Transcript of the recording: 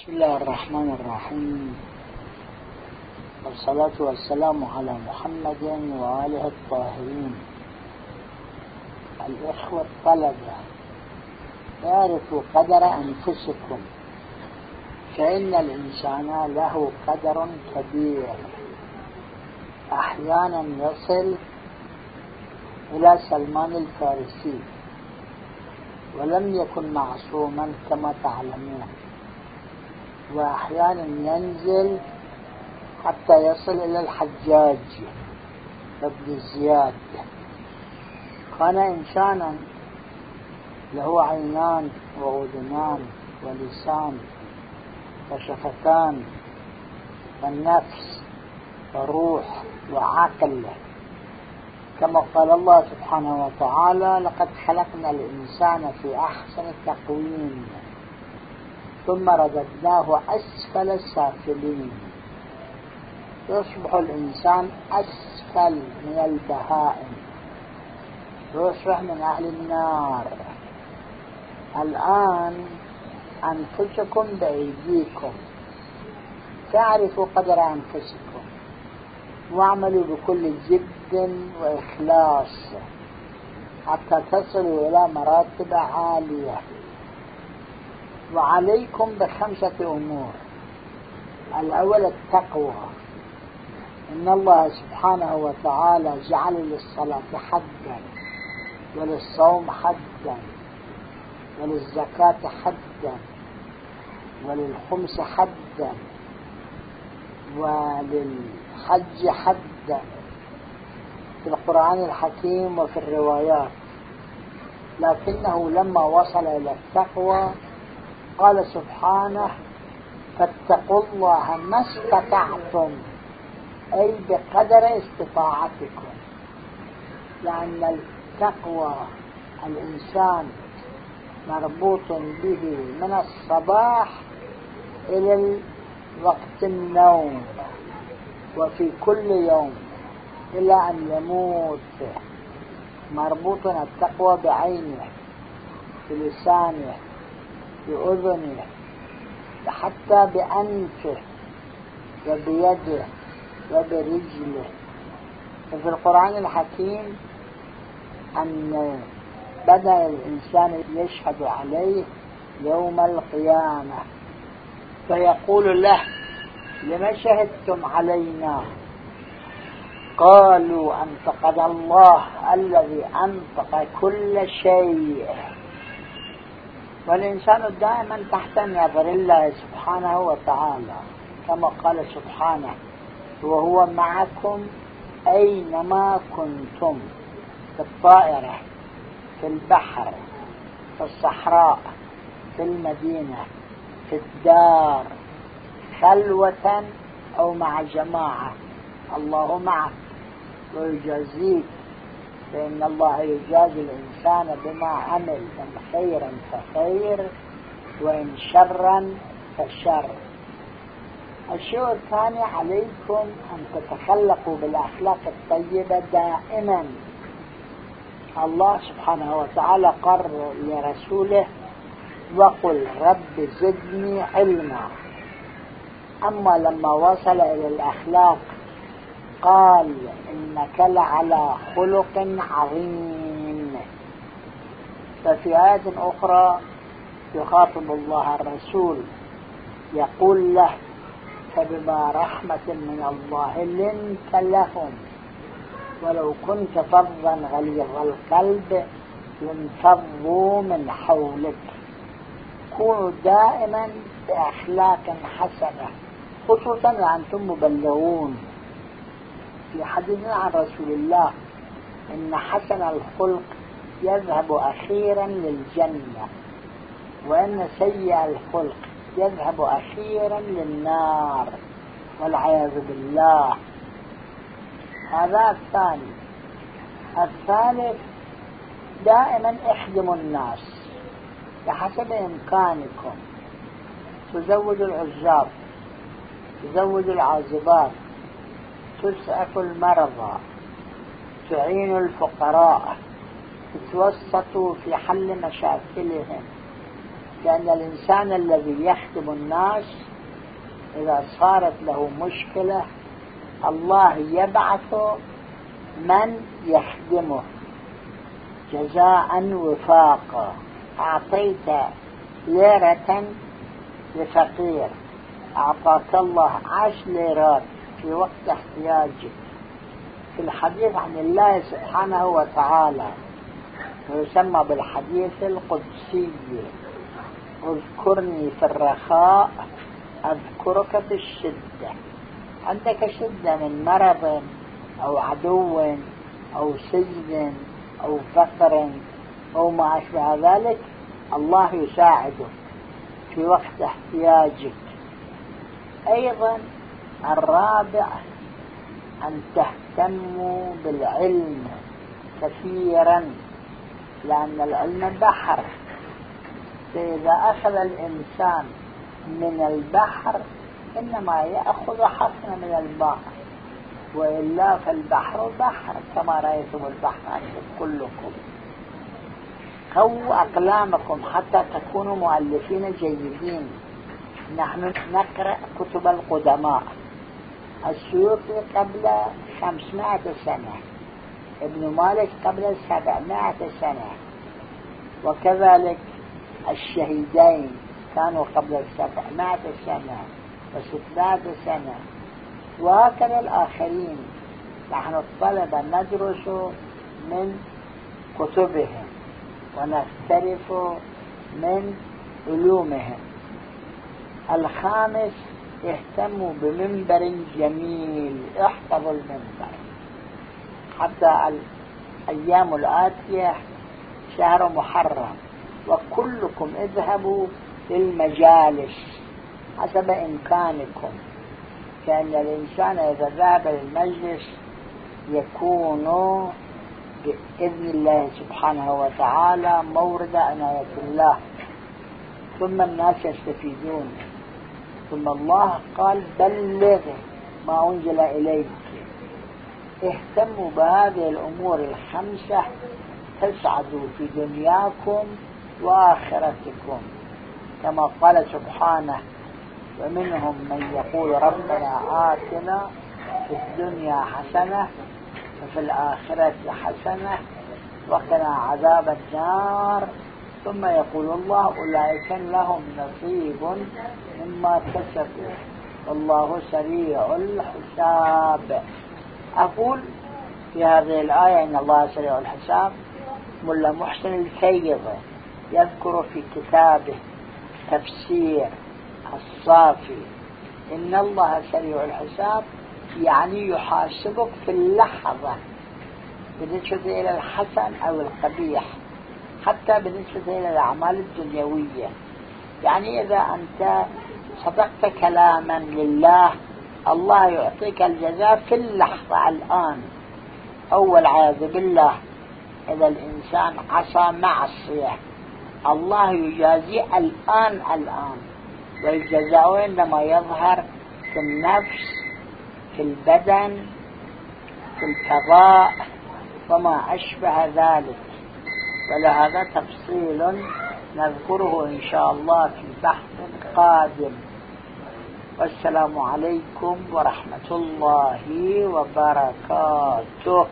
بسم الله الرحمن الرحيم والصلاة والسلام على محمد وآله الطاهرين. الإخوة الطلبة اعرفوا قدر أنفسكم فإن الإنسان له قدر كبير. أحيانا يصل إلى سلمان الفارسي ولم يكن معصوما كما تعلمون. وأحيانا ينزل حتى يصل إلى الحجاج ابن زياد كان إنسانا له عينان وأذنان ولسان وشفتان والنفس وروح وعقل. كما قال الله سبحانه وتعالى لقد خلقنا الإنسان في أحسن تقويم. ثم رددناه أسفل السافلين. يصبح الإنسان أسفل من البهائم. يصبح من أهل النار. الآن أنفسكم بأيديكم. تعرفوا قدر أنفسكم. واعملوا بكل جد وإخلاص. حتى تصلوا إلى مراتب عالية. وعليكم بخمسة أمور. الأول التقوى. إن الله سبحانه وتعالى جعل للصلاة حدا وللصوم حدا وللزكاة حدا وللخمس حدا وللحج حدا. في القرآن الحكيم وفي الروايات. لكنه لما وصل إلى التقوى قال سبحانه فاتقوا الله ما استطعتم أي بقدر استطاعتكم. لأن التقوى الإنسان مربوط به من الصباح إلى وقت النوم وفي كل يوم إلى أن يموت. مربوط التقوى بعينه بلسانه بأذنه حتى بأنفه وبيده وبرجله. وفي القرآن الحكيم أن بدأ الإنسان يشهد عليه يوم القيامة فيقول له لما شهدتم علينا؟ قالوا أنطقنا الله الذي أنطق كل شيء. والإنسان دائما تحت نظر. الله سبحانه وتعالى. كما قال سبحانه وهو معكم أينما كنتم في الطائرة في البحر في الصحراء في المدينة في الدار خلوة أو مع جماعة. الله معك. ويجازيك فإن الله يجازي الإنسان بما عمل إن خيرا فخير وإن شرا فشر. الشيء الثاني عليكم أن تتخلقوا بالأخلاق الطيبة دائما. الله سبحانه وتعالى قال لرسوله وقل رب زدني علما. أما لما وصل إلى الأخلاق قال إنك لعلى خلق عظيم. ففي آية أخرى يخاطب الله الرسول يقول له فبما رحمة من الله لنت لهم. ولو كنت فظا غليظ القلب لانفضوا من حولك. كونوا دائما بأخلاق حسنة خصوصا وأنتم مبلغون. في حديثنا عن رسول الله إن حسن الخلق يذهب أخيرا للجنة وإن سيء الخلق يذهب أخيرا للنار والعياذ بالله. هذا الثاني. الثالث دائما اخدموا الناس بحسب إمكانكم. تزوجوا العزاب تزوجوا العازبات تسعفوا المرضى. تعينوا الفقراء. تتوسطوا في حل مشاكلهم. لأن الإنسان الذي يخدم الناس إذا صارت له مشكلة الله يبعث من يخدمه جزاء وفاقا. أعطيت ليرة لفقير. أعطاك الله عشر ليرات. في وقت احتياجك في الحديث عن الله سبحانه وتعالى ويسمى بالحديث القدسي. اذكرني في الرخاء أذكرك في الشدة. عندك شدة من مرض أو عدو أو سجن أو فقر أو ما أشبه ذلك الله يساعدك في وقت احتياجك. أيضا الرابع أن تهتموا بالعلم كثيرا لأن العلم بحر. فإذا أخذ الإنسان من البحر إنما يأخذ حفنة من البحر. وإلا فالبحر بحر كما رأيتم البحر أنتم كلكم. قووا أقلامكم حتى تكونوا مؤلفين جيدين. نحن نقرأ كتب القدماء. السيوطي قبل خمسمائة سنة. ابن مالك قبل سبعمائة سنة. وكذلك الشهيدين كانوا قبل سبعمائة سنة وستمائة سنة. وهكذا الآخرين. نحن الطلبة ندرس من كتبهم ونختلف من علومهم. الخامس اهتموا بمنبر جميل احفظوا المنبر. حتى الأيام الآتية شهر محرم. وكلكم اذهبوا للمجالس حسب إمكانكم. كأن الإنسان إذا ذهب للمجلس يكون بإذن الله سبحانه وتعالى مورد عناية الله. ثم الناس يستفيدون. ثم الله قال بلغ ما أنزل إليك. اهتموا بهذه الأمور الخمسة تسعدوا في دنياكم وآخرتكم كما قال سبحانه ومنهم من يقول ربنا آتنا في الدنيا حسنة وفي الآخرة حسنة وقنا عذاب النار. ثم يقول الله أولئك لهم نصيب مما كسبوا. والله سريع الحساب. أقول في هذه الآية إن الله سريع الحساب. ملا محسن الفيض يذكر في كتابه تفسير الصافي. إن الله سريع الحساب يعني يحاسبك في اللحظة. بالنسبة إلى الحسن أو القبيح. حتى بالنسبة إلى الأعمال الدنيوية. يعني إذا أنت صدقت كلاما لله الله يعطيك الجزاء في اللحظة الآن. أو والعياذ بالله. إذا الإنسان عصى معصية الله يجازي الآن الآن. والجزاء عندما يظهر في النفس في البدن في الفضاء وما أشبه ذلك. ولهذا تفصيل نذكره إن شاء الله في بحث قادم. والسلام عليكم ورحمة الله وبركاته.